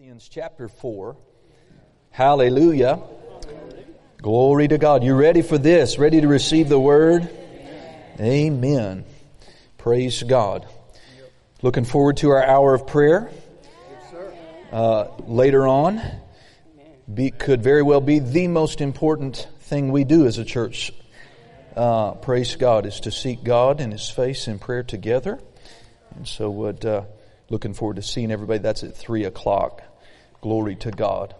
Corinthians chapter 4. Hallelujah. Glory to God. You ready for this? Ready to receive the word? Amen. Praise God. Looking forward to our hour of prayer. Uh, later on, be, could very well be the most important thing we do as a church. Uh, praise God is to seek God and His face in prayer together. And so, would uh, looking forward to seeing everybody. That's at three o'clock. Glory to God.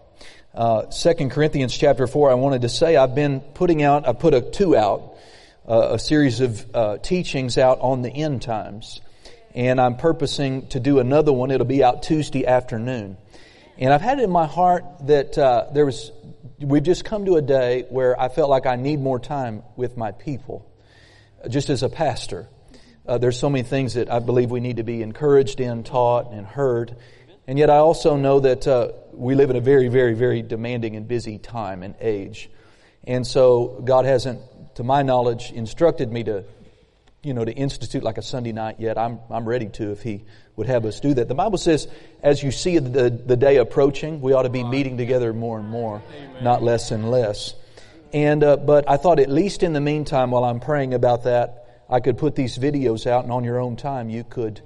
Uh, Second Corinthians chapter four. I wanted to say I've been putting out. I put a two out, uh, a series of uh, teachings out on the end times, and I'm purposing to do another one. It'll be out Tuesday afternoon, and I've had it in my heart that uh, there was. We've just come to a day where I felt like I need more time with my people, just as a pastor. Uh, there's so many things that I believe we need to be encouraged in, taught, and heard. And yet I also know that uh, we live in a very, very, very demanding and busy time and age. And so God hasn't, to my knowledge, instructed me to, you know, to institute like a Sunday night yet. I'm, I'm ready to if He would have us do that. The Bible says, as you see the, the day approaching, we ought to be meeting together more and more, Amen. not less and less. And, uh, but I thought at least in the meantime, while I'm praying about that, I could put these videos out and on your own time you could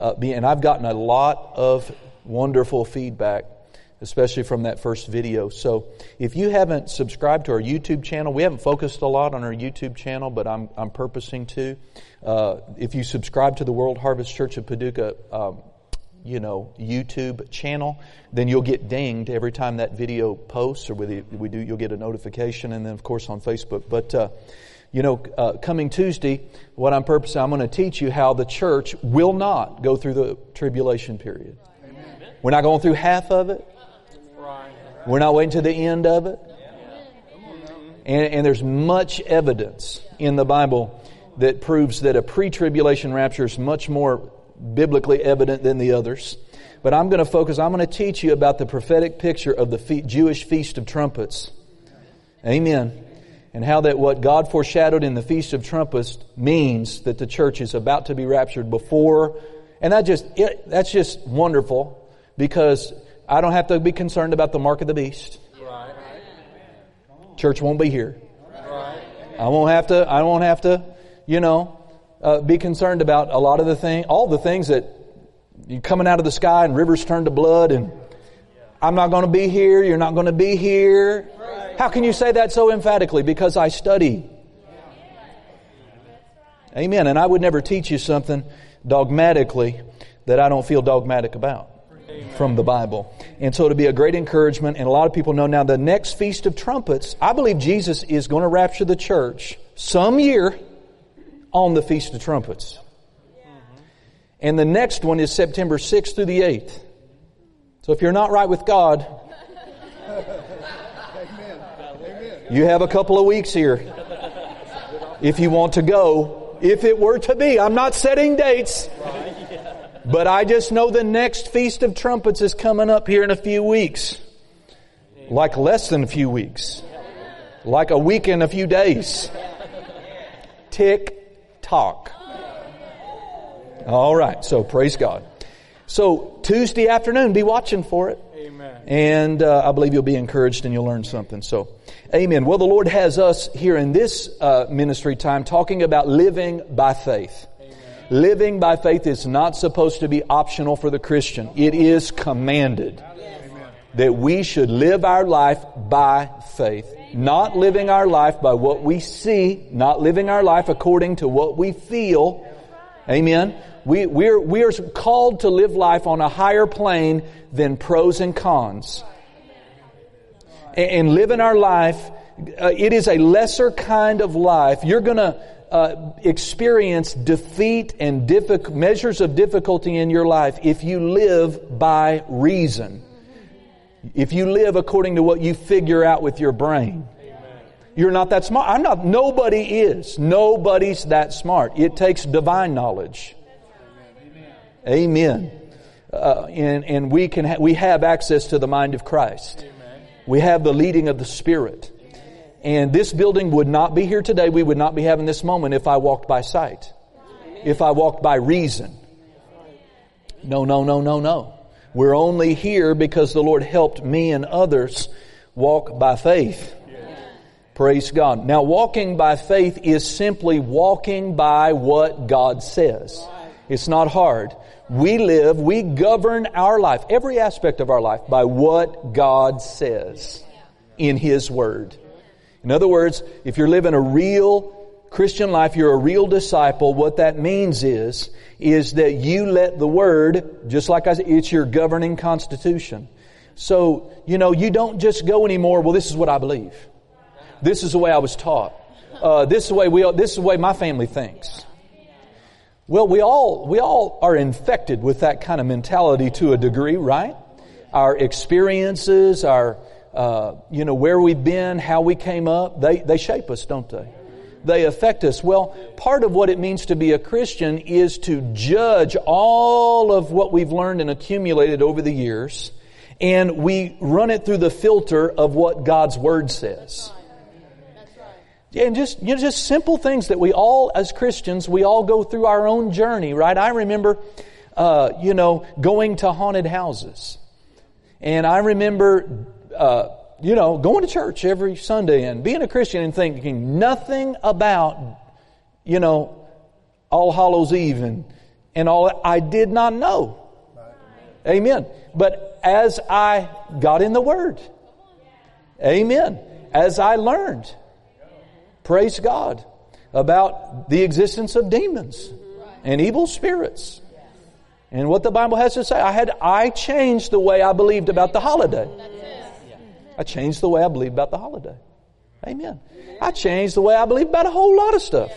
uh, be, and I've gotten a lot of wonderful feedback, especially from that first video. So if you haven't subscribed to our YouTube channel, we haven't focused a lot on our YouTube channel, but I'm, I'm purposing to. Uh, if you subscribe to the World Harvest Church of Paducah, um, you know, YouTube channel, then you'll get dinged every time that video posts, or whether we do, you'll get a notification, and then of course on Facebook. But uh, you know, uh, coming Tuesday, what I'm purposing, I'm going to teach you how the church will not go through the tribulation period. We're not going through half of it. We're not waiting to the end of it. And, and there's much evidence in the Bible that proves that a pre-tribulation rapture is much more biblically evident than the others. But I'm going to focus, I'm going to teach you about the prophetic picture of the fe- Jewish Feast of Trumpets. Amen. And how that what God foreshadowed in the Feast of Trumpets means that the church is about to be raptured before. And that just, it, that's just wonderful because I don't have to be concerned about the mark of the beast. Church won't be here. I won't have to. I won't have to. You know, uh, be concerned about a lot of the thing, all the things that you coming out of the sky and rivers turn to blood, and I'm not going to be here. You're not going to be here. How can you say that so emphatically? Because I study. Amen. And I would never teach you something dogmatically that I don't feel dogmatic about from the Bible. And so to be a great encouragement, and a lot of people know now the next Feast of Trumpets, I believe Jesus is going to rapture the church some year on the Feast of Trumpets. And the next one is September 6th through the 8th. So if you're not right with God, you have a couple of weeks here. If you want to go, if it were to be, I'm not setting dates. But I just know the next Feast of Trumpets is coming up here in a few weeks. Like less than a few weeks. Like a week and a few days. Tick tock. All right, so praise God. So Tuesday afternoon, be watching for it. Amen. And uh, I believe you'll be encouraged and you'll learn something. So, amen. Well, the Lord has us here in this uh, ministry time talking about living by faith. Living by faith is not supposed to be optional for the Christian. It is commanded that we should live our life by faith. Not living our life by what we see, not living our life according to what we feel. Amen. We, we're, we are called to live life on a higher plane than pros and cons. And, and living our life, uh, it is a lesser kind of life. You're gonna, uh, experience defeat and diffi- measures of difficulty in your life if you live by reason. If you live according to what you figure out with your brain. You're not that smart. I'm not, nobody is. Nobody's that smart. It takes divine knowledge. Amen. Uh, and, and we can, ha- we have access to the mind of Christ. We have the leading of the Spirit. And this building would not be here today. We would not be having this moment if I walked by sight. If I walked by reason. No, no, no, no, no. We're only here because the Lord helped me and others walk by faith. Praise God. Now walking by faith is simply walking by what God says. It's not hard. We live, we govern our life, every aspect of our life, by what God says in His Word. In other words, if you're living a real Christian life, you're a real disciple, what that means is, is that you let the Word, just like I said, it's your governing constitution. So, you know, you don't just go anymore, well, this is what I believe. This is the way I was taught. Uh, this is the way we, this is the way my family thinks. Well, we all, we all are infected with that kind of mentality to a degree, right? Our experiences, our, uh, you know, where we've been, how we came up, they, they shape us, don't they? They affect us. Well, part of what it means to be a Christian is to judge all of what we've learned and accumulated over the years, and we run it through the filter of what God's Word says. And just, you know, just simple things that we all, as Christians, we all go through our own journey, right? I remember, uh, you know, going to haunted houses. And I remember, uh, you know, going to church every Sunday and being a Christian and thinking nothing about, you know, All Hallows Eve and, and all that. I did not know. Amen. But as I got in the Word, Amen. As I learned, praise God, about the existence of demons and evil spirits. And what the Bible has to say. I had, I changed the way I believed about the holiday. I changed the way I believe about the holiday. Amen. I changed the way I believe about a whole lot of stuff.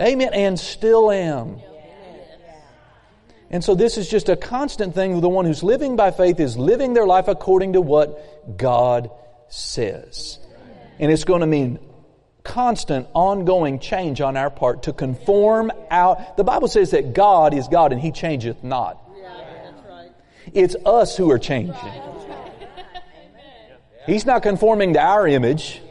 Amen. And still am. And so this is just a constant thing. The one who's living by faith is living their life according to what God says. And it's going to mean constant, ongoing change on our part to conform out. The Bible says that God is God and He changeth not. It's us who are changing. He's not conforming to our image.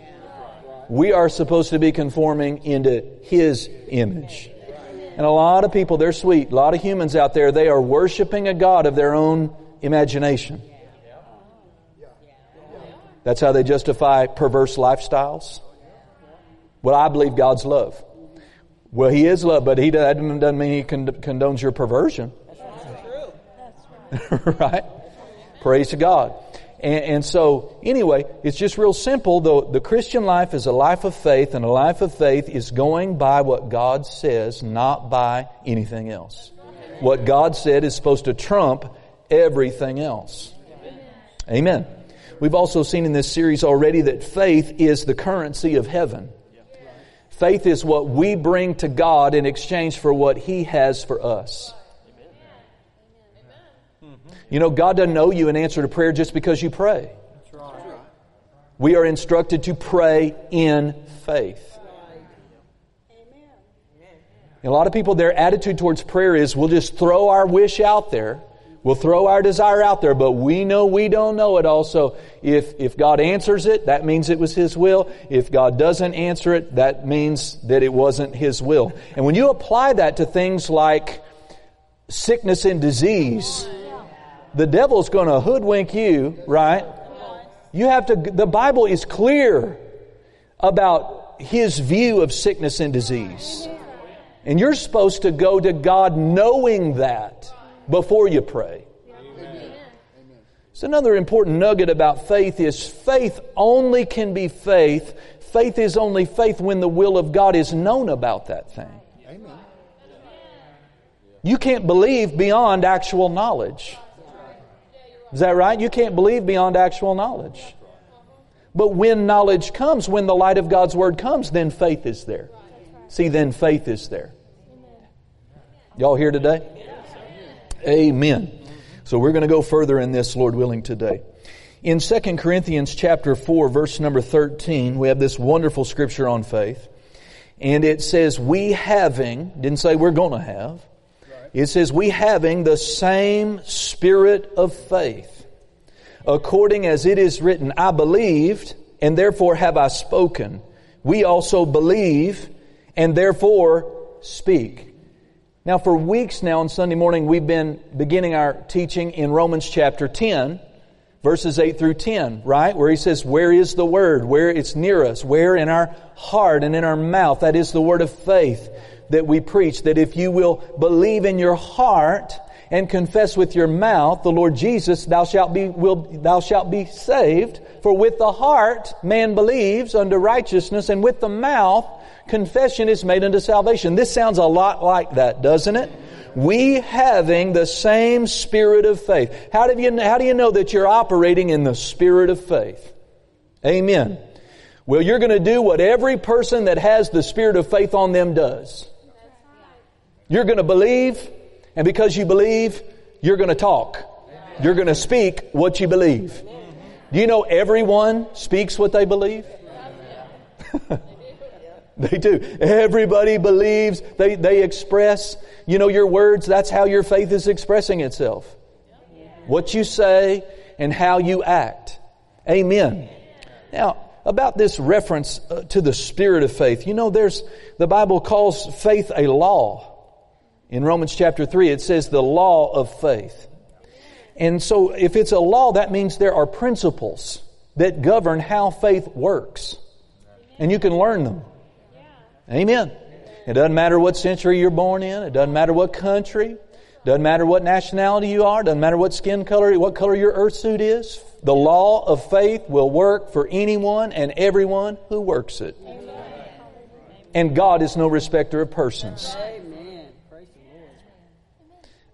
We are supposed to be conforming into His image. And a lot of people, they're sweet. A lot of humans out there, they are worshiping a God of their own imagination. That's how they justify perverse lifestyles. Well, I believe God's love. Well, He is love, but He doesn't mean He condones your perversion. right? Praise to God. And, and, so, anyway, it's just real simple. The, the Christian life is a life of faith, and a life of faith is going by what God says, not by anything else. What God said is supposed to trump everything else. Amen. We've also seen in this series already that faith is the currency of heaven. Faith is what we bring to God in exchange for what He has for us. You know, God doesn't owe you an answer to prayer just because you pray. We are instructed to pray in faith. And a lot of people, their attitude towards prayer is we'll just throw our wish out there We'll throw our desire out there, but we know we don't know it also. If, if God answers it, that means it was His will. If God doesn't answer it, that means that it wasn't His will. And when you apply that to things like sickness and disease, the devil's going to hoodwink you, right? You have to, the Bible is clear about His view of sickness and disease. And you're supposed to go to God knowing that before you pray. So another important nugget about faith is faith only can be faith. Faith is only faith when the will of God is known about that thing. Amen. You can't believe beyond actual knowledge. Is that right? You can't believe beyond actual knowledge. But when knowledge comes, when the light of God's Word comes, then faith is there. See, then faith is there. Y'all here today? Amen. So we're going to go further in this, Lord willing, today. In 2 Corinthians chapter 4, verse number 13, we have this wonderful scripture on faith. And it says, we having, didn't say we're going to have. It says, we having the same spirit of faith, according as it is written, I believed, and therefore have I spoken. We also believe, and therefore speak. Now, for weeks now on Sunday morning, we've been beginning our teaching in Romans chapter 10, verses 8 through 10, right? Where he says, Where is the Word? Where it's near us? Where in our heart and in our mouth? That is the Word of faith that we preach. That if you will believe in your heart and confess with your mouth the Lord Jesus, thou shalt be, will, thou shalt be saved. For with the heart man believes unto righteousness, and with the mouth confession is made unto salvation. This sounds a lot like that, doesn't it? We having the same spirit of faith. How do you, how do you know that you're operating in the spirit of faith? Amen. Well, you're going to do what every person that has the spirit of faith on them does. You're going to believe, and because you believe, you're going to talk. You're going to speak what you believe. Do you know everyone speaks what they believe? They do. Everybody believes. They, they express, you know, your words. That's how your faith is expressing itself. What you say and how you act. Amen. Now, about this reference uh, to the spirit of faith, you know, there's, the Bible calls faith a law. In Romans chapter 3, it says the law of faith. And so if it's a law, that means there are principles that govern how faith works. And you can learn them. Amen. It doesn't matter what century you're born in. It doesn't matter what country. Doesn't matter what nationality you are. Doesn't matter what skin color, what color your earth suit is. The law of faith will work for anyone and everyone who works it. And God is no respecter of persons.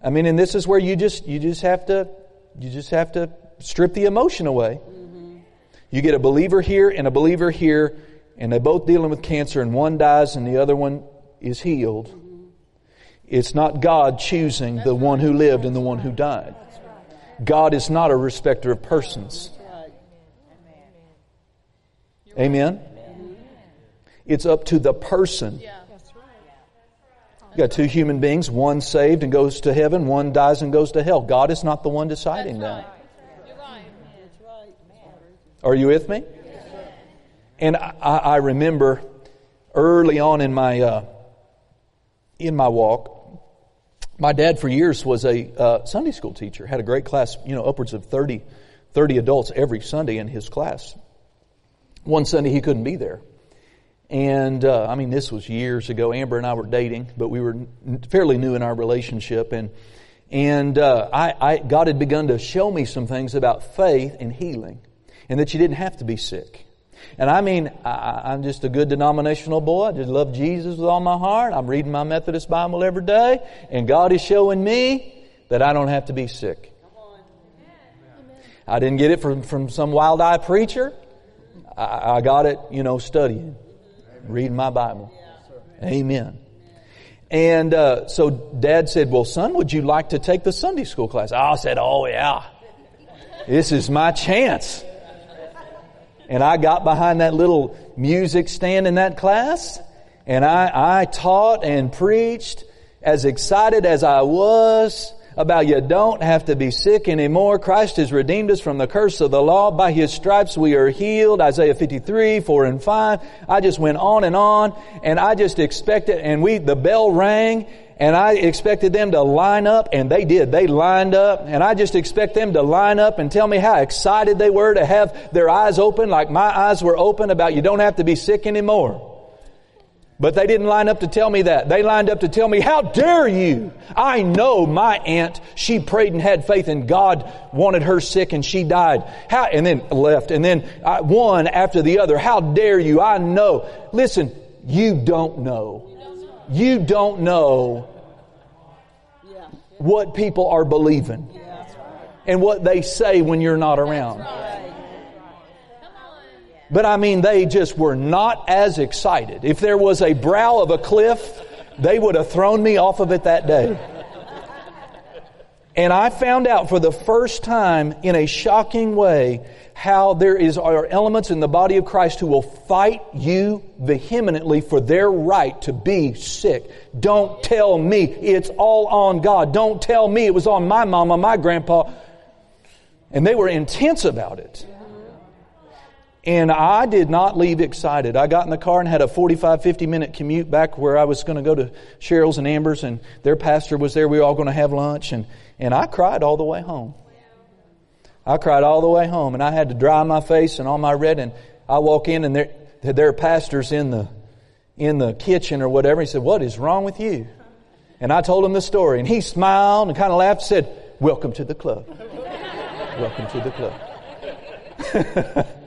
I mean, and this is where you just you just have to you just have to strip the emotion away. You get a believer here and a believer here and they're both dealing with cancer and one dies and the other one is healed, it's not God choosing the one who lived and the one who died. God is not a respecter of persons. Amen? It's up to the person. You got two human beings, one saved and goes to heaven, one dies and goes to hell. God is not the one deciding that. Are you with me? And I, I remember early on in my uh, in my walk, my dad for years was a uh, Sunday school teacher. Had a great class, you know, upwards of 30, 30 adults every Sunday in his class. One Sunday he couldn't be there. And uh, I mean, this was years ago. Amber and I were dating, but we were fairly new in our relationship, and and uh, I, I, God had begun to show me some things about faith and healing, and that you didn't have to be sick. And I mean, I, am just a good denominational boy. I just love Jesus with all my heart. I'm reading my Methodist Bible every day. And God is showing me that I don't have to be sick. I didn't get it from, from some wild eye preacher. I, I got it, you know, studying, reading my Bible. Amen. And uh, so Dad said, "Well, son, would you like to take the Sunday school class?" I said, "Oh yeah, this is my chance." and I got behind that little music stand in that class and I, I taught and preached as excited as I was about you don't have to be sick anymore. Christ has redeemed us from the curse of the law. By His stripes we are healed. Isaiah 53, 4 and 5. I just went on and on and I just expected and we, the bell rang and I expected them to line up, and they did. They lined up, and I just expect them to line up and tell me how excited they were to have their eyes open like my eyes were open about you don't have to be sick anymore. But they didn't line up to tell me that. They lined up to tell me, how dare you? I know my aunt, she prayed and had faith and God wanted her sick and she died. How, and then left and then uh, one after the other. How dare you? I know. Listen, you don't know. You don't know what people are believing and what they say when you're not around. But I mean, they just were not as excited. If there was a brow of a cliff, they would have thrown me off of it that day. And I found out for the first time in a shocking way how there is are elements in the body of Christ who will fight you vehemently for their right to be sick. Don't tell me it's all on God. Don't tell me it was on my mama, my grandpa. And they were intense about it. And I did not leave excited. I got in the car and had a 45, 50 minute commute back where I was going to go to Cheryl's and Amber's and their pastor was there. We were all going to have lunch and, and I cried all the way home. I cried all the way home and I had to dry my face and all my red and I walk in and there are pastors in the, in the kitchen or whatever. He said, what is wrong with you? And I told him the story and he smiled and kind of laughed and said, welcome to the club. welcome to the club.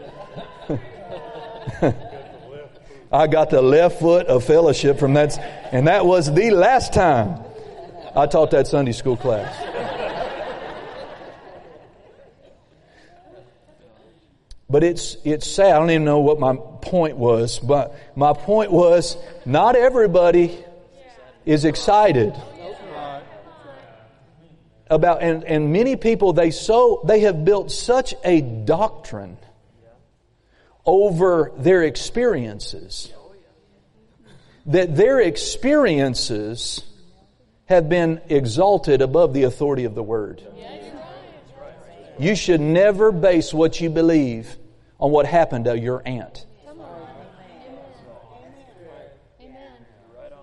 I got the left foot of fellowship from that, and that was the last time I taught that Sunday school class. But it's, it's sad. I don't even know what my point was, but my point was not everybody is excited about, and, and many people, they so, they have built such a doctrine over their experiences. That their experiences have been exalted above the authority of the Word. You should never base what you believe on what happened to your aunt.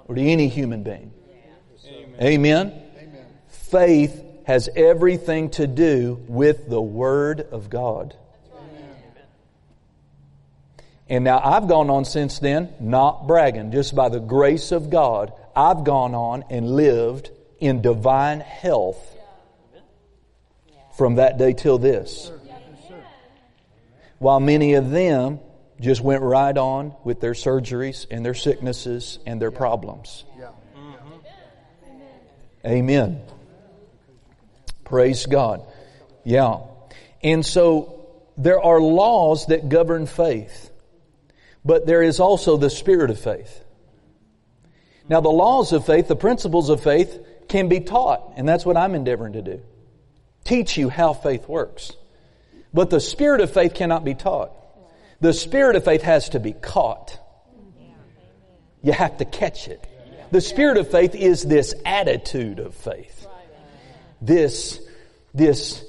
Or to any human being. Amen. Faith has everything to do with the Word of God. And now I've gone on since then, not bragging, just by the grace of God, I've gone on and lived in divine health from that day till this. While many of them just went right on with their surgeries and their sicknesses and their problems. Amen. Praise God. Yeah. And so there are laws that govern faith. But there is also the spirit of faith. Now, the laws of faith, the principles of faith, can be taught, and that's what I'm endeavoring to do. Teach you how faith works. But the spirit of faith cannot be taught. The spirit of faith has to be caught. You have to catch it. The spirit of faith is this attitude of faith. This, this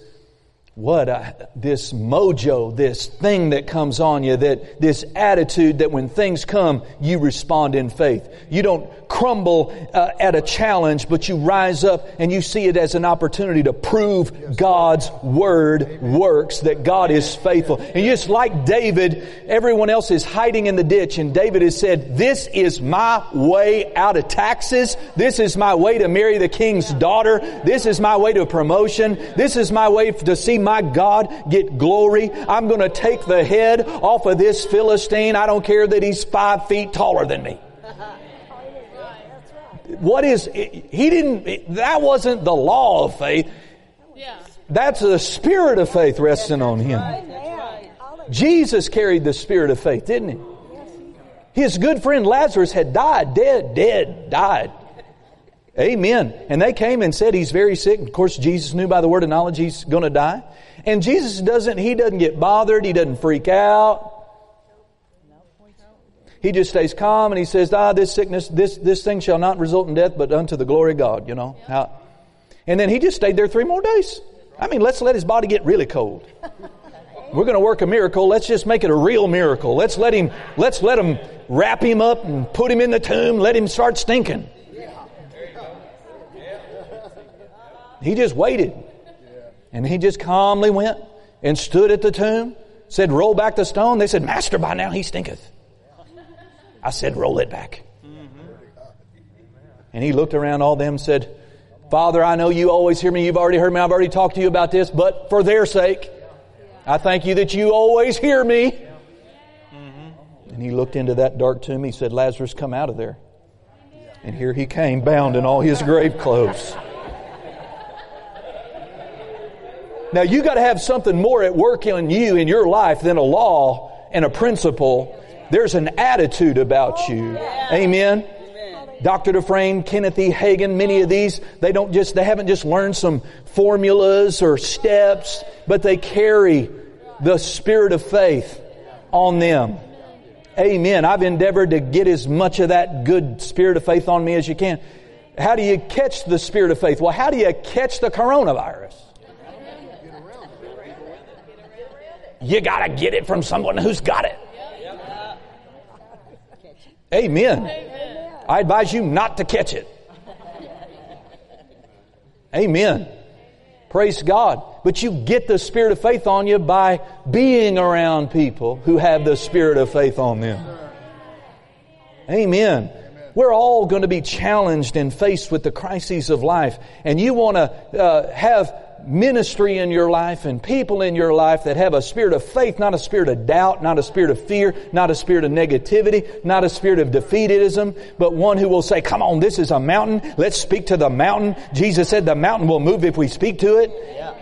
what a, this mojo, this thing that comes on you, that this attitude that when things come, you respond in faith. You don't crumble uh, at a challenge, but you rise up and you see it as an opportunity to prove God's word works, that God is faithful. And just like David, everyone else is hiding in the ditch, and David has said, "This is my way out of taxes. This is my way to marry the king's daughter. This is my way to promotion. This is my way to see." My God get glory. I'm going to take the head off of this Philistine. I don't care that he's five feet taller than me. What is, he didn't, that wasn't the law of faith. That's the spirit of faith resting on him. Jesus carried the spirit of faith, didn't he? His good friend Lazarus had died, dead, dead, died. Amen. And they came and said he's very sick. Of course, Jesus knew by the word of knowledge he's going to die. And Jesus doesn't, he doesn't get bothered. He doesn't freak out. He just stays calm and he says, ah, this sickness, this, this thing shall not result in death, but unto the glory of God, you know. How, and then he just stayed there three more days. I mean, let's let his body get really cold. We're going to work a miracle. Let's just make it a real miracle. Let's let him, let's let him wrap him up and put him in the tomb. Let him start stinking. He just waited. And he just calmly went and stood at the tomb, said, Roll back the stone. They said, Master, by now he stinketh. I said, Roll it back. Mm-hmm. And he looked around all them and said, Father, I know you always hear me. You've already heard me. I've already talked to you about this, but for their sake, I thank you that you always hear me. Mm-hmm. And he looked into that dark tomb. He said, Lazarus, come out of there. And here he came, bound in all his grave clothes. Now you got to have something more at work in you in your life than a law and a principle. There's an attitude about you. Amen. Dr. Dufresne, Kenneth E. Hagin, many of these, they don't just, they haven't just learned some formulas or steps, but they carry the spirit of faith on them. Amen. I've endeavored to get as much of that good spirit of faith on me as you can. How do you catch the spirit of faith? Well, how do you catch the coronavirus? You gotta get it from someone who's got it. Amen. I advise you not to catch it. Amen. Praise God. But you get the spirit of faith on you by being around people who have the spirit of faith on them. Amen. We're all going to be challenged and faced with the crises of life. And you want to uh, have ministry in your life and people in your life that have a spirit of faith, not a spirit of doubt, not a spirit of fear, not a spirit of negativity, not a spirit of defeatism, but one who will say, come on, this is a mountain. Let's speak to the mountain. Jesus said the mountain will move if we speak to it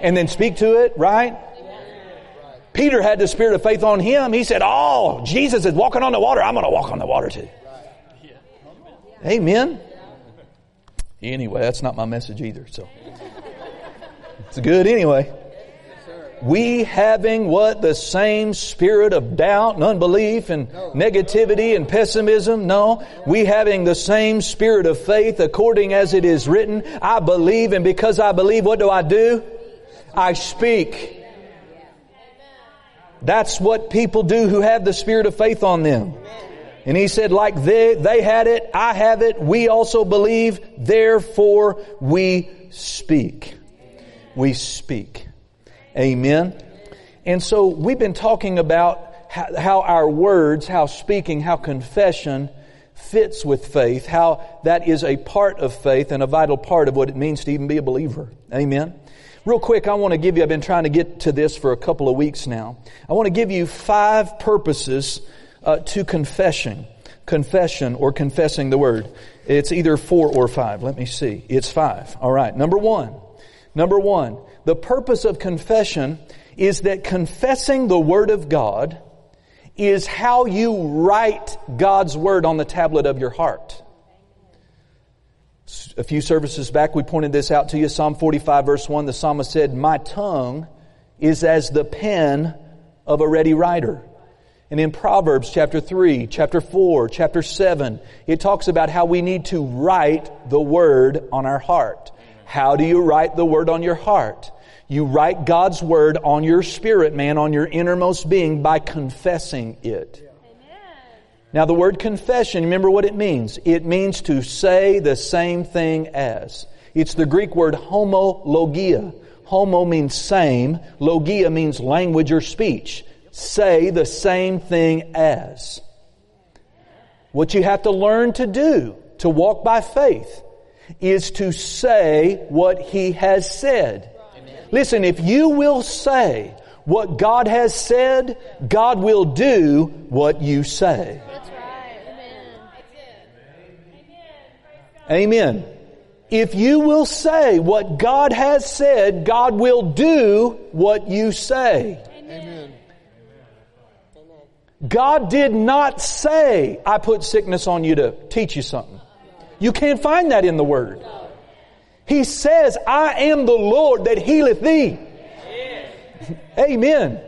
and then speak to it, right? Peter had the spirit of faith on him. He said, oh, Jesus is walking on the water. I'm going to walk on the water too. Amen. Anyway, that's not my message either, so. It's good anyway. We having what? The same spirit of doubt and unbelief and negativity and pessimism? No. We having the same spirit of faith according as it is written. I believe and because I believe, what do I do? I speak. That's what people do who have the spirit of faith on them. And he said, like they, they had it, I have it, we also believe, therefore we speak we speak. Amen. And so we've been talking about how, our words, how speaking, how confession fits with faith, how that is a part of faith and a vital part of what it means to even be a believer. Amen. Real quick, I want to give you, I've been trying to get to this for a couple of weeks now. I want to give you five purposes uh, to confession. Confession or confessing the word. It's either four or five. Let me see. It's five. All right. Number one. Number one, the purpose of confession is that confessing the Word of God is how you write God's Word on the tablet of your heart. A few services back, we pointed this out to you. Psalm 45 verse 1, the psalmist said, My tongue is as the pen of a ready writer. And in Proverbs chapter 3, chapter 4, chapter 7, it talks about how we need to write the Word on our heart. How do you write the word on your heart? You write God's word on your spirit, man, on your innermost being by confessing it. Now the word confession, remember what it means? It means to say the same thing as. It's the Greek word homologia. Homo means same. Logia means language or speech. Say the same thing as. What you have to learn to do to walk by faith is to say what He has said. Amen. Listen, if you will say what God has said, God will do what you say. That's right. Amen. Amen. If you will say what God has said, God will do what you say. Amen. God did not say, I put sickness on you to teach you something. You can't find that in the Word. He says, I am the Lord that healeth thee. Amen.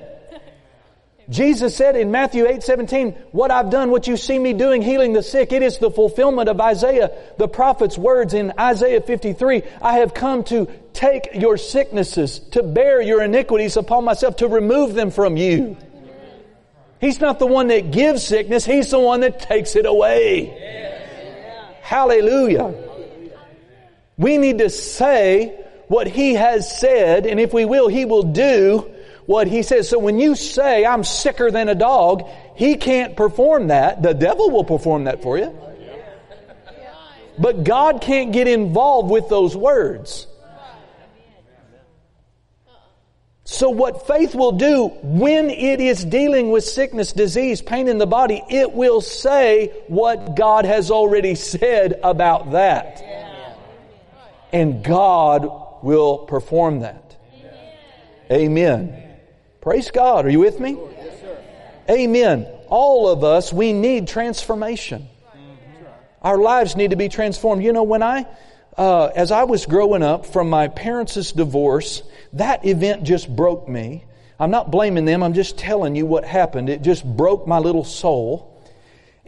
Jesus said in Matthew 8, 17, what I've done, what you see me doing, healing the sick, it is the fulfillment of Isaiah, the prophet's words in Isaiah 53. I have come to take your sicknesses, to bear your iniquities upon myself, to remove them from you. He's not the one that gives sickness, He's the one that takes it away. Hallelujah. We need to say what He has said, and if we will, He will do what He says. So when you say, I'm sicker than a dog, He can't perform that. The devil will perform that for you. But God can't get involved with those words. So what faith will do when it is dealing with sickness, disease, pain in the body, it will say what God has already said about that. And God will perform that. Amen. Praise God. Are you with me? Amen. All of us, we need transformation. Our lives need to be transformed. You know, when I, uh, as I was growing up from my parents' divorce, that event just broke me. I'm not blaming them, I'm just telling you what happened. It just broke my little soul.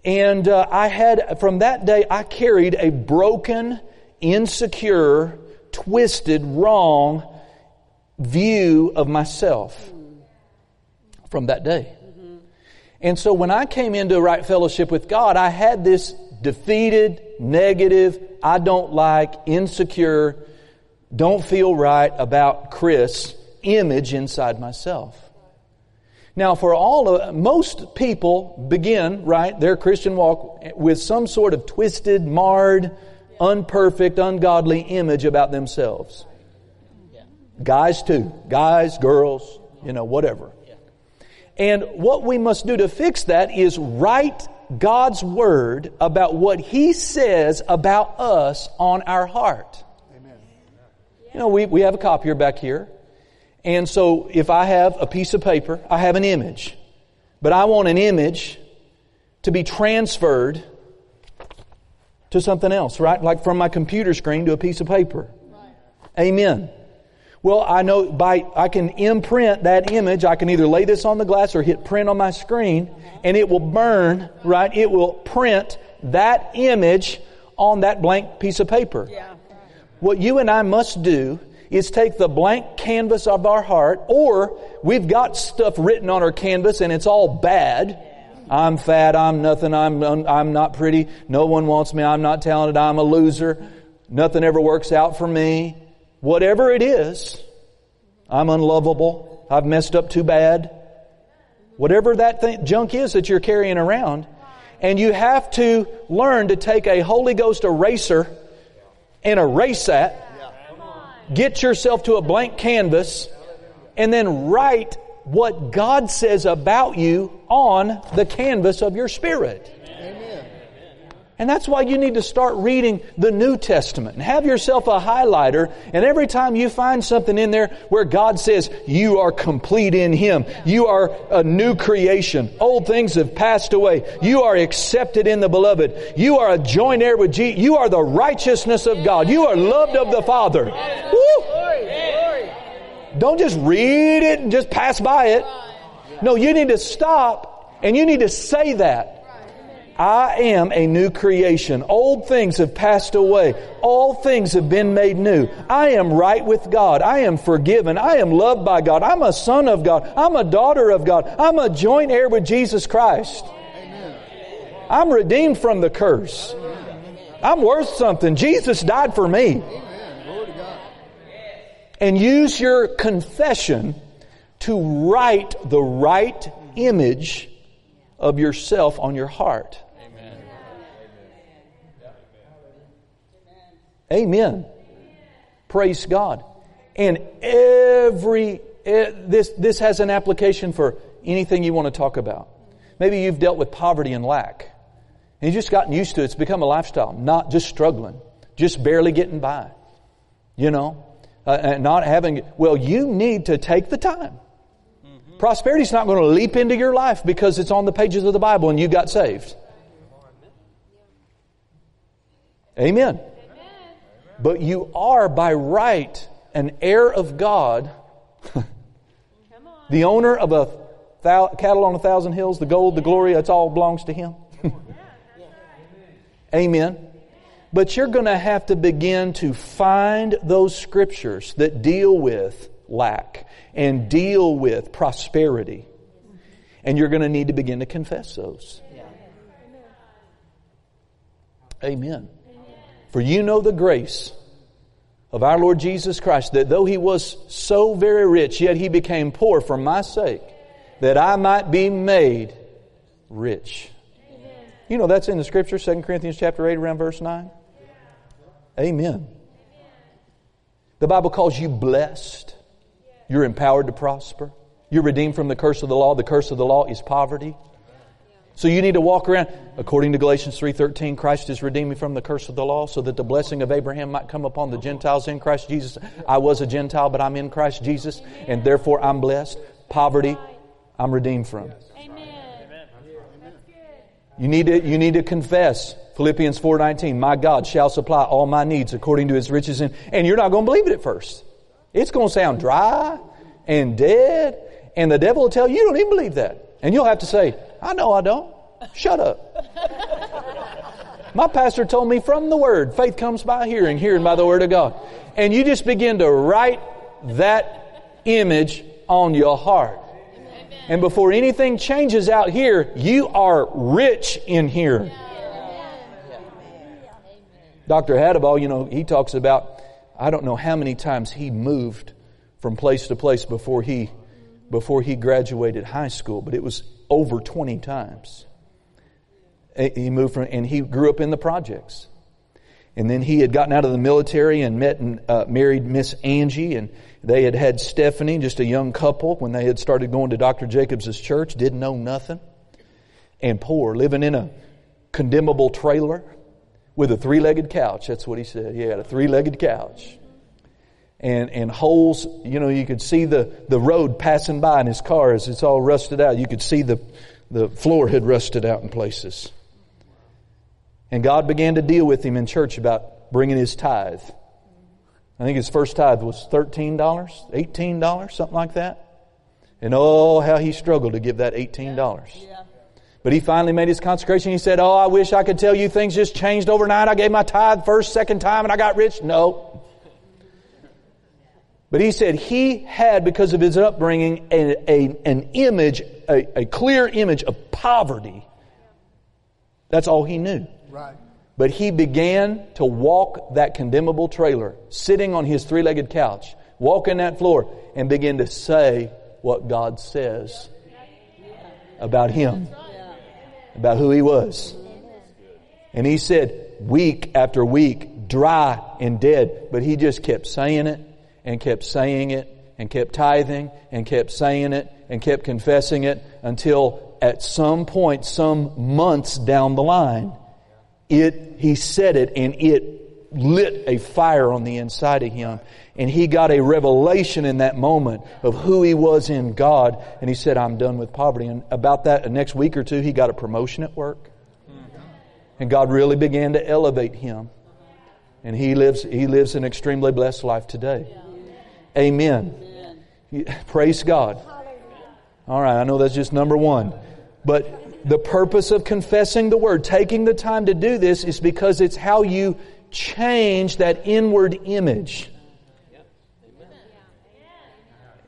And uh, I had, from that day, I carried a broken, insecure, twisted, wrong view of myself. from that day. And so when I came into right fellowship with God, I had this defeated, negative, I don't like, insecure, don't feel right about Chris image inside myself. Now, for all of, most people begin, right, their Christian walk with some sort of twisted, marred, unperfect, ungodly image about themselves. Guys too. Guys, girls, you know, whatever. And what we must do to fix that is write God's Word about what He says about us on our heart. You know, we, we have a copier back here. And so if I have a piece of paper, I have an image. But I want an image to be transferred to something else, right? Like from my computer screen to a piece of paper. Right. Amen. Well, I know by, I can imprint that image. I can either lay this on the glass or hit print on my screen and it will burn, right? It will print that image on that blank piece of paper. Yeah. What you and I must do is take the blank canvas of our heart, or we've got stuff written on our canvas and it's all bad. I'm fat, I'm nothing, I'm, I'm not pretty, no one wants me, I'm not talented, I'm a loser, nothing ever works out for me. Whatever it is, I'm unlovable, I've messed up too bad. Whatever that junk is that you're carrying around, and you have to learn to take a Holy Ghost eraser and erase that Get yourself to a blank canvas and then write what God says about you on the canvas of your spirit. And that's why you need to start reading the New Testament and have yourself a highlighter. And every time you find something in there where God says you are complete in Him, you are a new creation, old things have passed away, you are accepted in the beloved, you are a joint heir with Jesus, you are the righteousness of God, you are loved of the Father. Woo! Don't just read it and just pass by it. No, you need to stop and you need to say that. I am a new creation. Old things have passed away. All things have been made new. I am right with God. I am forgiven. I am loved by God. I'm a son of God. I'm a daughter of God. I'm a joint heir with Jesus Christ. I'm redeemed from the curse. I'm worth something. Jesus died for me. And use your confession to write the right image of yourself on your heart. Amen. Praise God. And every, eh, this, this has an application for anything you want to talk about. Maybe you've dealt with poverty and lack. And you've just gotten used to it. It's become a lifestyle, not just struggling, just barely getting by. You know, uh, and not having, well, you need to take the time. Mm-hmm. Prosperity's not going to leap into your life because it's on the pages of the Bible and you got saved. Amen. But you are by right an heir of God, the owner of a thou- cattle on a thousand hills, the gold, the glory, it all belongs to Him. Amen. But you're going to have to begin to find those scriptures that deal with lack and deal with prosperity. And you're going to need to begin to confess those. Amen. For you know the grace of our Lord Jesus Christ, that though he was so very rich, yet he became poor for my sake, that I might be made rich. Amen. You know that's in the scripture, 2 Corinthians chapter 8, around verse 9. Amen. The Bible calls you blessed. You're empowered to prosper. You're redeemed from the curse of the law. The curse of the law is poverty. So you need to walk around according to Galatians 3:13 Christ is redeemed me from the curse of the law so that the blessing of Abraham might come upon the Gentiles in Christ Jesus. I was a Gentile but I'm in Christ Jesus and therefore I'm blessed. Poverty I'm redeemed from. Amen. You need to you need to confess Philippians 4:19 My God shall supply all my needs according to his riches in and you're not going to believe it at first. It's going to sound dry and dead and the devil will tell you you don't even believe that. And you'll have to say, I know I don't. Shut up. My pastor told me from the Word, faith comes by hearing, hearing by the Word of God. And you just begin to write that image on your heart. And before anything changes out here, you are rich in here. Dr. Hadabal, you know, he talks about, I don't know how many times he moved from place to place before he, before he graduated high school, but it was over 20 times. He moved from, and he grew up in the projects. And then he had gotten out of the military and met and uh, married Miss Angie, and they had had Stephanie, just a young couple, when they had started going to Dr. Jacobs' church, didn't know nothing, and poor, living in a condemnable trailer with a three-legged couch. That's what he said. He had a three-legged couch. And, and holes, you know, you could see the, the road passing by in his car as it's all rusted out. You could see the, the floor had rusted out in places. And God began to deal with him in church about bringing his tithe. I think his first tithe was $13, $18, something like that. And oh, how he struggled to give that $18. Yeah. But he finally made his consecration. He said, Oh, I wish I could tell you things just changed overnight. I gave my tithe first, second time, and I got rich. No. But he said he had, because of his upbringing, a, a, an image, a, a clear image of poverty. That's all he knew. Right. But he began to walk that condemnable trailer, sitting on his three legged couch, walking that floor, and begin to say what God says about him, about who he was. And he said, week after week, dry and dead, but he just kept saying it and kept saying it and kept tithing and kept saying it and kept confessing it until at some point, some months down the line, it, he said it and it lit a fire on the inside of him. And he got a revelation in that moment of who he was in God. And he said, I'm done with poverty. And about that, the next week or two, he got a promotion at work. And God really began to elevate him. And he lives, he lives an extremely blessed life today. Amen. Amen. Praise God. All right, I know that's just number one. But the purpose of confessing the word, taking the time to do this, is because it's how you change that inward image.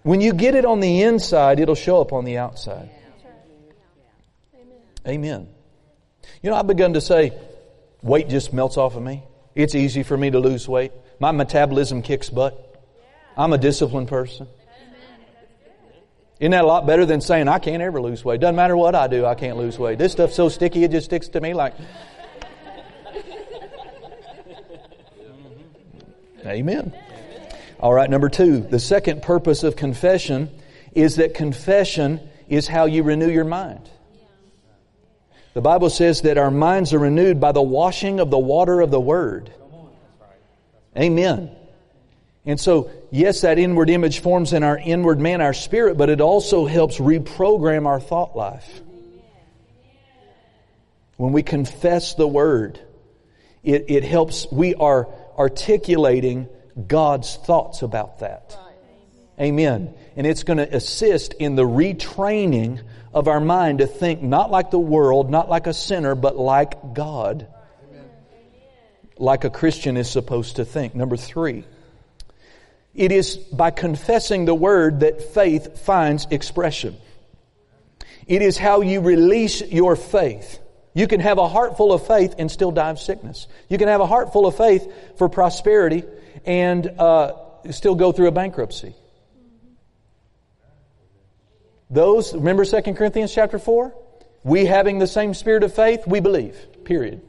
When you get it on the inside, it'll show up on the outside. Amen. You know, I've begun to say, weight just melts off of me. It's easy for me to lose weight. My metabolism kicks butt. I'm a disciplined person. Isn't that a lot better than saying, I can't ever lose weight? Doesn't matter what I do, I can't lose weight. This stuff's so sticky, it just sticks to me like. Amen. All right, number two. The second purpose of confession is that confession is how you renew your mind. The Bible says that our minds are renewed by the washing of the water of the Word. Amen. And so, yes, that inward image forms in our inward man, our spirit, but it also helps reprogram our thought life. When we confess the word, it, it helps, we are articulating God's thoughts about that. Amen. And it's going to assist in the retraining of our mind to think not like the world, not like a sinner, but like God. Like a Christian is supposed to think. Number three. It is by confessing the word that faith finds expression. It is how you release your faith. You can have a heart full of faith and still die of sickness. You can have a heart full of faith for prosperity and uh, still go through a bankruptcy. Those, remember 2 Corinthians chapter 4? We having the same spirit of faith, we believe. Period.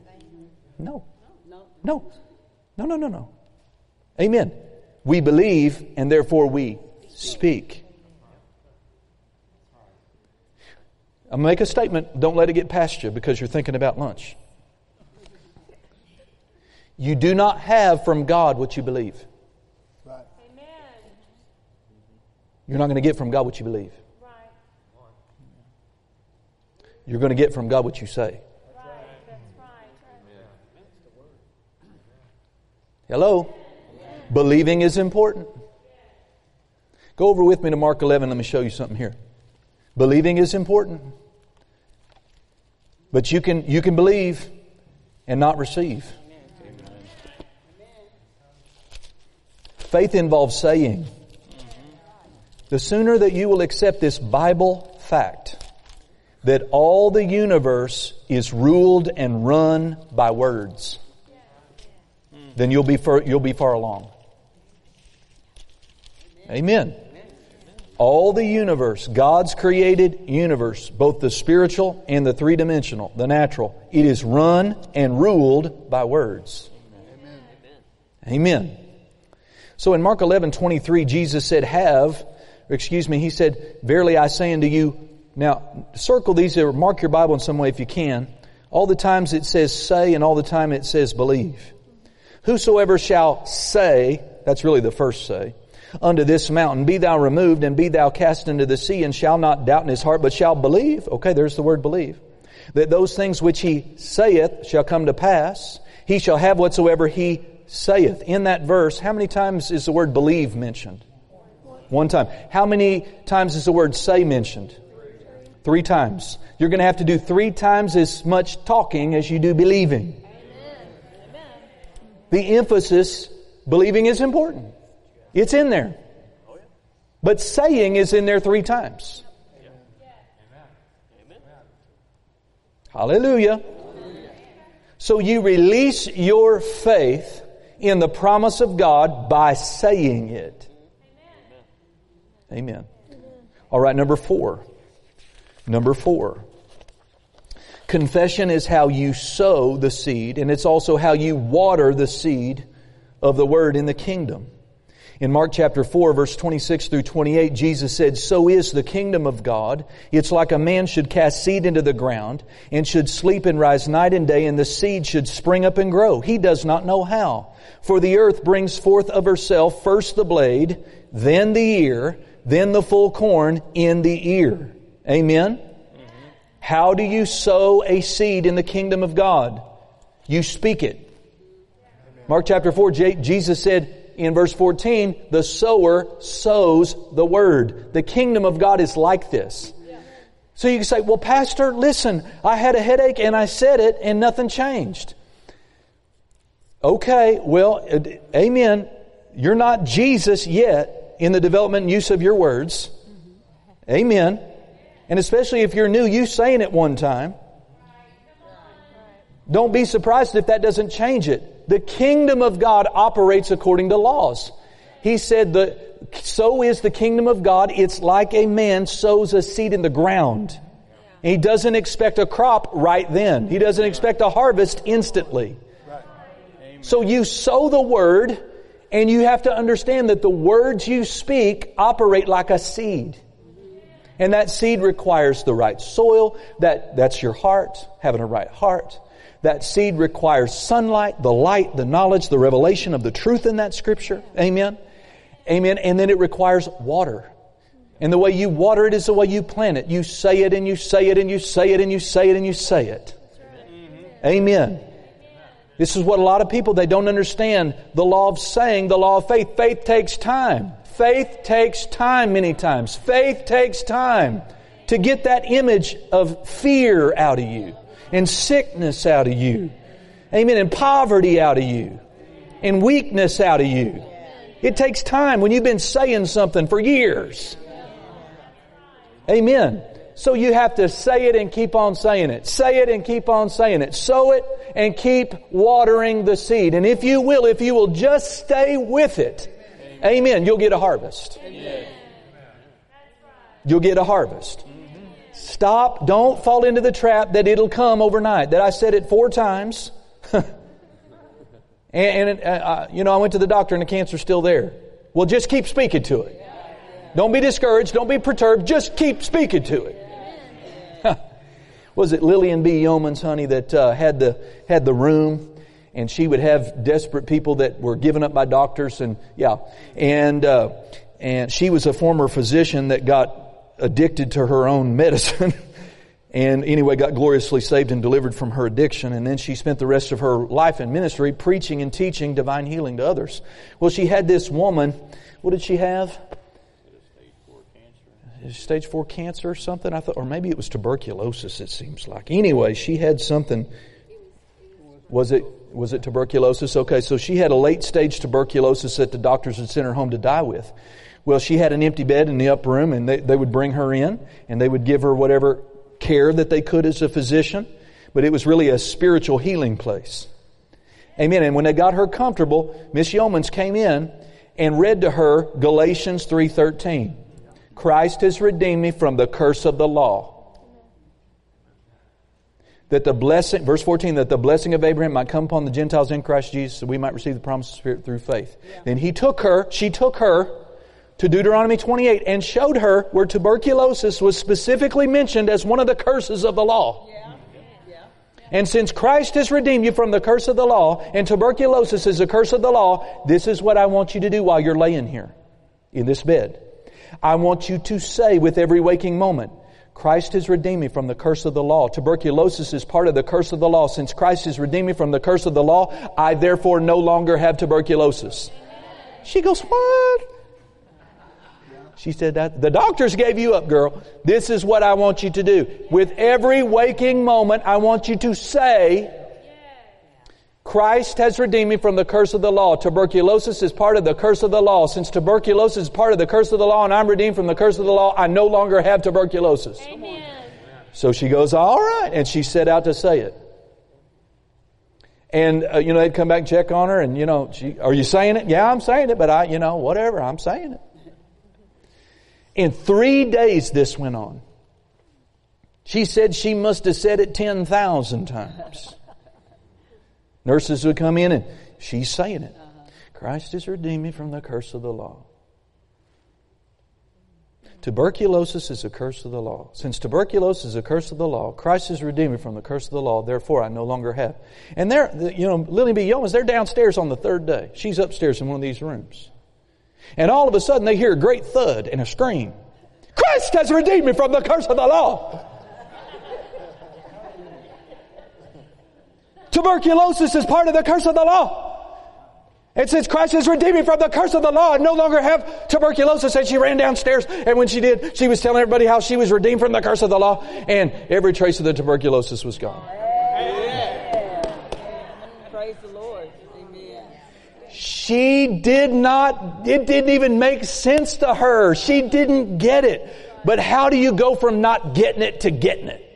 No. No. No, no, no, no. Amen. We believe and therefore we speak. I'll make a statement. Don't let it get past you because you're thinking about lunch. You do not have from God what you believe. Right. You're not going to get from God what you believe. Right. You're going to get from God what you say. Right. Hello? Believing is important. Go over with me to Mark 11. Let me show you something here. Believing is important. But you can, you can believe and not receive. Faith involves saying. The sooner that you will accept this Bible fact that all the universe is ruled and run by words, then you'll be you'll be far along. Amen. All the universe, God's created universe, both the spiritual and the three dimensional, the natural, it is run and ruled by words. Amen. Amen. So in Mark 11, 23, Jesus said, have, excuse me, he said, verily I say unto you, now circle these or mark your Bible in some way if you can. All the times it says say and all the time it says believe. Whosoever shall say, that's really the first say, unto this mountain, Be thou removed and be thou cast into the sea and shall not doubt in his heart, but shall believe. Okay, there's the word believe. That those things which he saith shall come to pass. He shall have whatsoever he saith. In that verse, how many times is the word believe mentioned? One time. How many times is the word say mentioned? Three times. You're going to have to do three times as much talking as you do believing. The emphasis, believing is important. It's in there. But saying is in there three times. Hallelujah. So you release your faith in the promise of God by saying it. Amen. All right, number four. Number four. Confession is how you sow the seed, and it's also how you water the seed of the word in the kingdom. In Mark chapter 4 verse 26 through 28, Jesus said, So is the kingdom of God. It's like a man should cast seed into the ground and should sleep and rise night and day and the seed should spring up and grow. He does not know how. For the earth brings forth of herself first the blade, then the ear, then the full corn in the ear. Amen? How do you sow a seed in the kingdom of God? You speak it. Mark chapter 4, Jesus said, in verse 14, the sower sows the word. The kingdom of God is like this. So you can say, well, pastor, listen, I had a headache and I said it and nothing changed. Okay, well, amen. You're not Jesus yet in the development and use of your words. Amen. And especially if you're new, you saying it one time. Don't be surprised if that doesn't change it. The kingdom of God operates according to laws. He said that so is the kingdom of God. It's like a man sows a seed in the ground. He doesn't expect a crop right then. He doesn't expect a harvest instantly. So you sow the word and you have to understand that the words you speak operate like a seed. And that seed requires the right soil. That, that's your heart, having a right heart. That seed requires sunlight, the light, the knowledge, the revelation of the truth in that scripture. Amen. Amen. And then it requires water. And the way you water it is the way you plant it. You say it and you say it and you say it and you say it and you say it. Amen. This is what a lot of people, they don't understand the law of saying, the law of faith. Faith takes time. Faith takes time many times. Faith takes time to get that image of fear out of you and sickness out of you. Amen. And poverty out of you. And weakness out of you. It takes time when you've been saying something for years. Amen. So you have to say it and keep on saying it. Say it and keep on saying it. Sow it and keep watering the seed. And if you will, if you will just stay with it, amen, you'll get a harvest. You'll get a harvest. Stop. Don't fall into the trap that it'll come overnight. That I said it four times. and, and uh, uh, you know, I went to the doctor and the cancer's still there. Well, just keep speaking to it. Don't be discouraged. Don't be perturbed. Just keep speaking to it. Was it Lilian B. Yeomans, honey, that uh, had the had the room, and she would have desperate people that were given up by doctors, and yeah, and uh, and she was a former physician that got addicted to her own medicine. and anyway, got gloriously saved and delivered from her addiction. And then she spent the rest of her life in ministry preaching and teaching divine healing to others. Well, she had this woman. What did she have? Stage four cancer or something, I thought, or maybe it was tuberculosis. It seems like. Anyway, she had something. Was it was it tuberculosis? Okay, so she had a late stage tuberculosis that the doctors had sent her home to die with. Well, she had an empty bed in the upper room and they, they would bring her in and they would give her whatever care that they could as a physician. But it was really a spiritual healing place. Amen. And when they got her comfortable, Miss Yeomans came in and read to her Galatians 3.13. Christ has redeemed me from the curse of the law that the blessing, verse 14, that the blessing of Abraham might come upon the Gentiles in Christ Jesus so we might receive the promise of Spirit through faith. Yeah. Then he took her, she took her to Deuteronomy 28 and showed her where tuberculosis was specifically mentioned as one of the curses of the law. Yeah. Yeah. And since Christ has redeemed you from the curse of the law, and tuberculosis is a curse of the law, this is what I want you to do while you're laying here in this bed. I want you to say with every waking moment, Christ has redeemed me from the curse of the law. Tuberculosis is part of the curse of the law. Since Christ has redeemed me from the curse of the law, I therefore no longer have tuberculosis. She goes, what? She said that the doctors gave you up, girl. This is what I want you to do. With every waking moment, I want you to say, Christ has redeemed me from the curse of the law. Tuberculosis is part of the curse of the law. Since tuberculosis is part of the curse of the law and I'm redeemed from the curse of the law, I no longer have tuberculosis. Amen. So she goes, all right. And she set out to say it. And, uh, you know, they'd come back and check on her and, you know, she, are you saying it? Yeah, I'm saying it, but I, you know, whatever, I'm saying it. In three days this went on. She said she must have said it 10,000 times. Nurses would come in and she's saying it. Christ has redeemed me from the curse of the law. Tuberculosis is a curse of the law. Since tuberculosis is a curse of the law, Christ has redeemed me from the curse of the law, therefore I no longer have. And they're, you know, Lily B. Yeomans, they're downstairs on the third day. She's upstairs in one of these rooms. And all of a sudden they hear a great thud and a scream. Christ has redeemed me from the curse of the law. Tuberculosis is part of the curse of the law. And since Christ has redeemed me from the curse of the law, I no longer have tuberculosis. And she ran downstairs, and when she did, she was telling everybody how she was redeemed from the curse of the law, and every trace of the tuberculosis was gone. Praise the Lord. Amen. She did not, it didn't even make sense to her. She didn't get it. But how do you go from not getting it to getting it?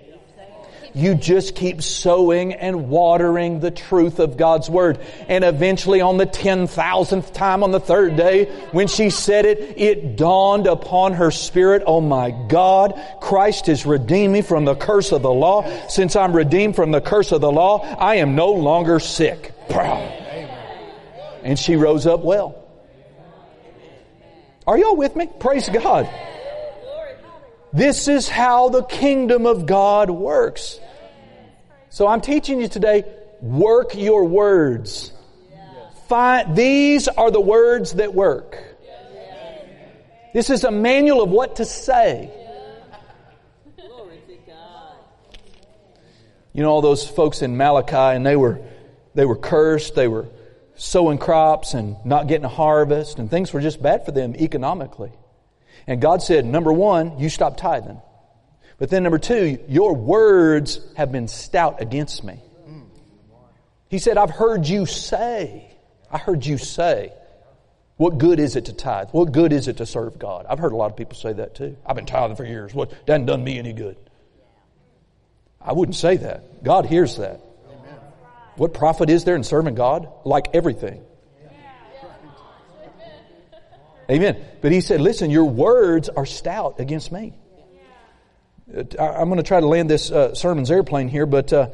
You just keep sowing and watering the truth of God's Word. And eventually on the 10,000th time on the third day, when she said it, it dawned upon her spirit, oh my God, Christ has redeemed me from the curse of the law. Since I'm redeemed from the curse of the law, I am no longer sick. And she rose up well. Are y'all with me? Praise God. This is how the kingdom of God works. So I'm teaching you today, work your words. Find, these are the words that work. This is a manual of what to say. You know all those folks in Malachi and they were they were cursed, they were sowing crops and not getting a harvest and things were just bad for them economically. And God said, number one, you stop tithing. But then number two, your words have been stout against me. He said, I've heard you say, I heard you say, what good is it to tithe? What good is it to serve God? I've heard a lot of people say that too. I've been tithing for years. What doesn't done me any good? I wouldn't say that. God hears that. What profit is there in serving God? Like everything. Amen. But he said, listen, your words are stout against me. I'm going to try to land this uh, sermon's airplane here, but uh,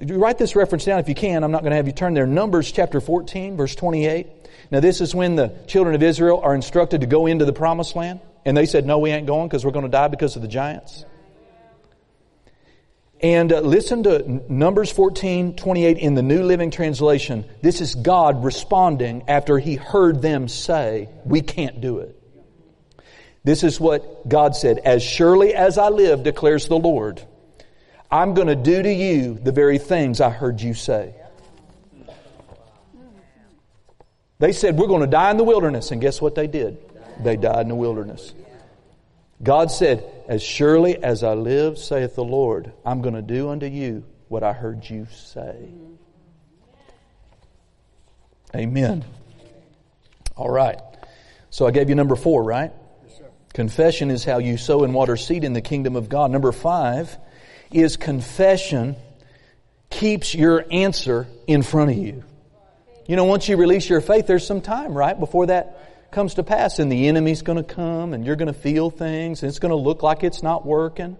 write this reference down if you can. I'm not going to have you turn there. Numbers chapter 14, verse 28. Now, this is when the children of Israel are instructed to go into the promised land. And they said, No, we ain't going because we're going to die because of the giants. And uh, listen to Numbers 14, 28 in the New Living Translation. This is God responding after He heard them say, We can't do it. This is what God said. As surely as I live, declares the Lord, I'm going to do to you the very things I heard you say. They said, We're going to die in the wilderness. And guess what they did? They died in the wilderness. God said, As surely as I live, saith the Lord, I'm going to do unto you what I heard you say. Amen. All right. So I gave you number four, right? Confession is how you sow and water seed in the kingdom of God. Number five is confession keeps your answer in front of you. You know, once you release your faith, there's some time, right, before that comes to pass and the enemy's going to come and you're going to feel things and it's going to look like it's not working.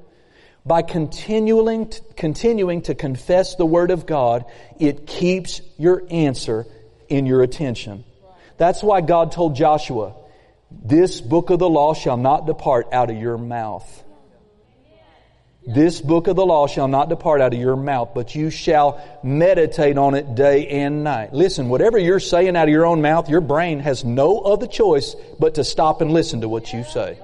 By continuing, to, continuing to confess the Word of God, it keeps your answer in your attention. That's why God told Joshua, this book of the law shall not depart out of your mouth. This book of the law shall not depart out of your mouth, but you shall meditate on it day and night. Listen, whatever you're saying out of your own mouth, your brain has no other choice but to stop and listen to what you say.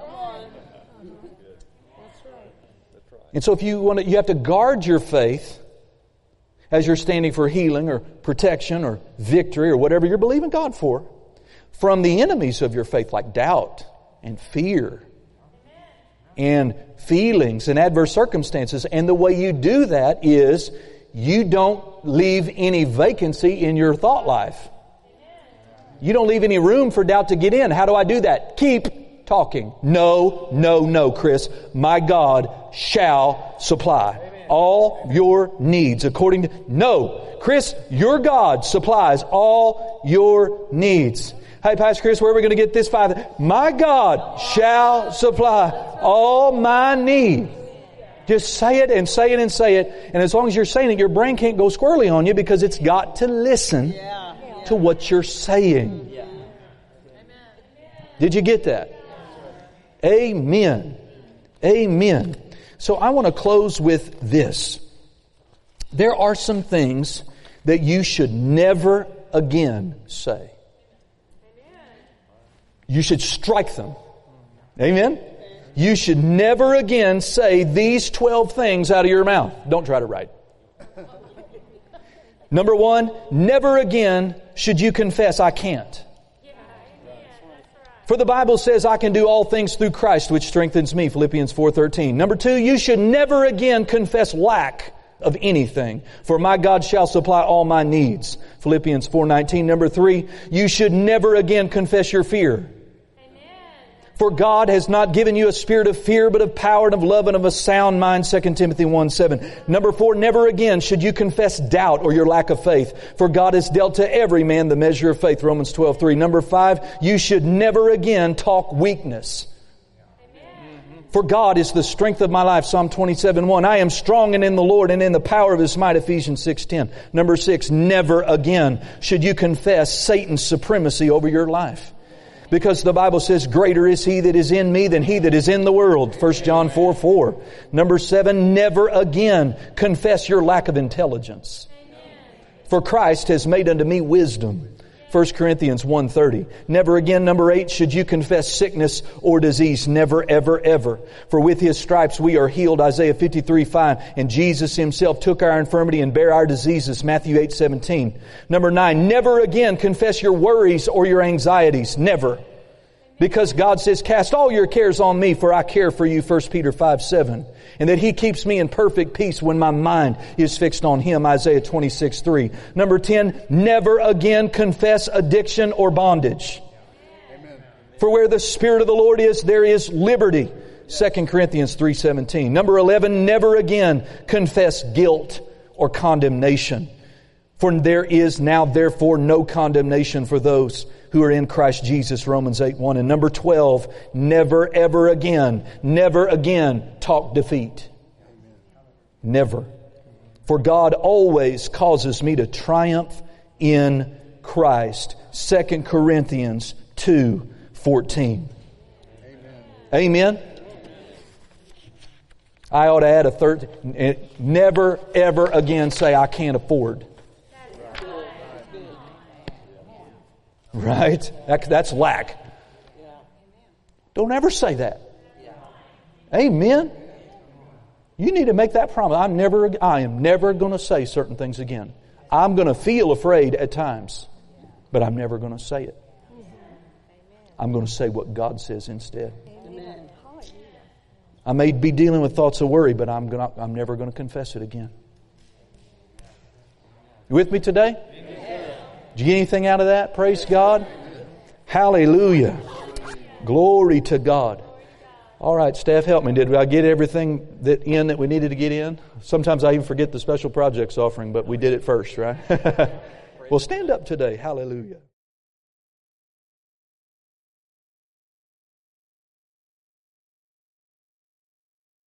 And so if you want to, you have to guard your faith as you're standing for healing or protection or victory or whatever you're believing God for from the enemies of your faith like doubt and fear and feelings and adverse circumstances. And the way you do that is you don't leave any vacancy in your thought life. You don't leave any room for doubt to get in. How do I do that? Keep talking. No, no, no, Chris. My God shall supply all your needs according to, no, Chris, your God supplies all your needs. Hey, Pastor Chris, where are we going to get this five? My God shall supply all my need. Just say it and say it and say it. And as long as you're saying it, your brain can't go squirrely on you because it's got to listen to what you're saying. Did you get that? Amen. Amen. So I want to close with this. There are some things that you should never again say. You should strike them. Amen? You should never again say these 12 things out of your mouth. Don't try to write. Number one, never again should you confess, I can't. For the Bible says I can do all things through Christ which strengthens me, Philippians 4:13. Number 2, you should never again confess lack of anything, for my God shall supply all my needs, Philippians 4:19. Number 3, you should never again confess your fear. For God has not given you a spirit of fear, but of power and of love and of a sound mind, 2 Timothy 1 7. Number four, never again should you confess doubt or your lack of faith. For God has dealt to every man the measure of faith, Romans 12 3. Number five, you should never again talk weakness. For God is the strength of my life, Psalm 27 1. I am strong and in the Lord and in the power of His might, Ephesians 6 10. Number six, never again should you confess Satan's supremacy over your life because the Bible says, greater is he that is in me than he that is in the world. 1 John 4, 4. Number seven, never again confess your lack of intelligence. For Christ has made unto me wisdom. 1 Corinthians 1.30. Never again, number eight, should you confess sickness or disease. Never, ever, ever. For with his stripes we are healed. Isaiah 53, 5. And Jesus himself took our infirmity and bare our diseases. Matthew 8, 17. Number nine, never again confess your worries or your anxieties. Never. Because God says, cast all your cares on me for I care for you. 1 Peter 5, 7 and that He keeps me in perfect peace when my mind is fixed on Him. Isaiah 26, 3. Number 10, never again confess addiction or bondage. Amen. For where the Spirit of the Lord is, there is liberty. 2 Corinthians 3.17. Number 11, never again confess guilt or condemnation. For there is now therefore no condemnation for those who are in Christ Jesus, Romans 8 1. And number 12, never ever again, never again talk defeat. Never. For God always causes me to triumph in Christ. 2 Corinthians 2 14. Amen. Amen. I ought to add a third. Eh, never, ever again say, I can't afford. Right? That, that's lack. Don't ever say that. Amen. You need to make that promise. I'm never, I am never going to say certain things again. I'm going to feel afraid at times, but I'm never going to say it. I'm going to say what God says instead. I may be dealing with thoughts of worry, but I'm, gonna, I'm never going to confess it again. You with me today? Did you get anything out of that? Praise God. Hallelujah. Glory to God. All right, staff, help me. Did I get everything that in that we needed to get in? Sometimes I even forget the special projects offering, but we did it first, right? well, stand up today. Hallelujah.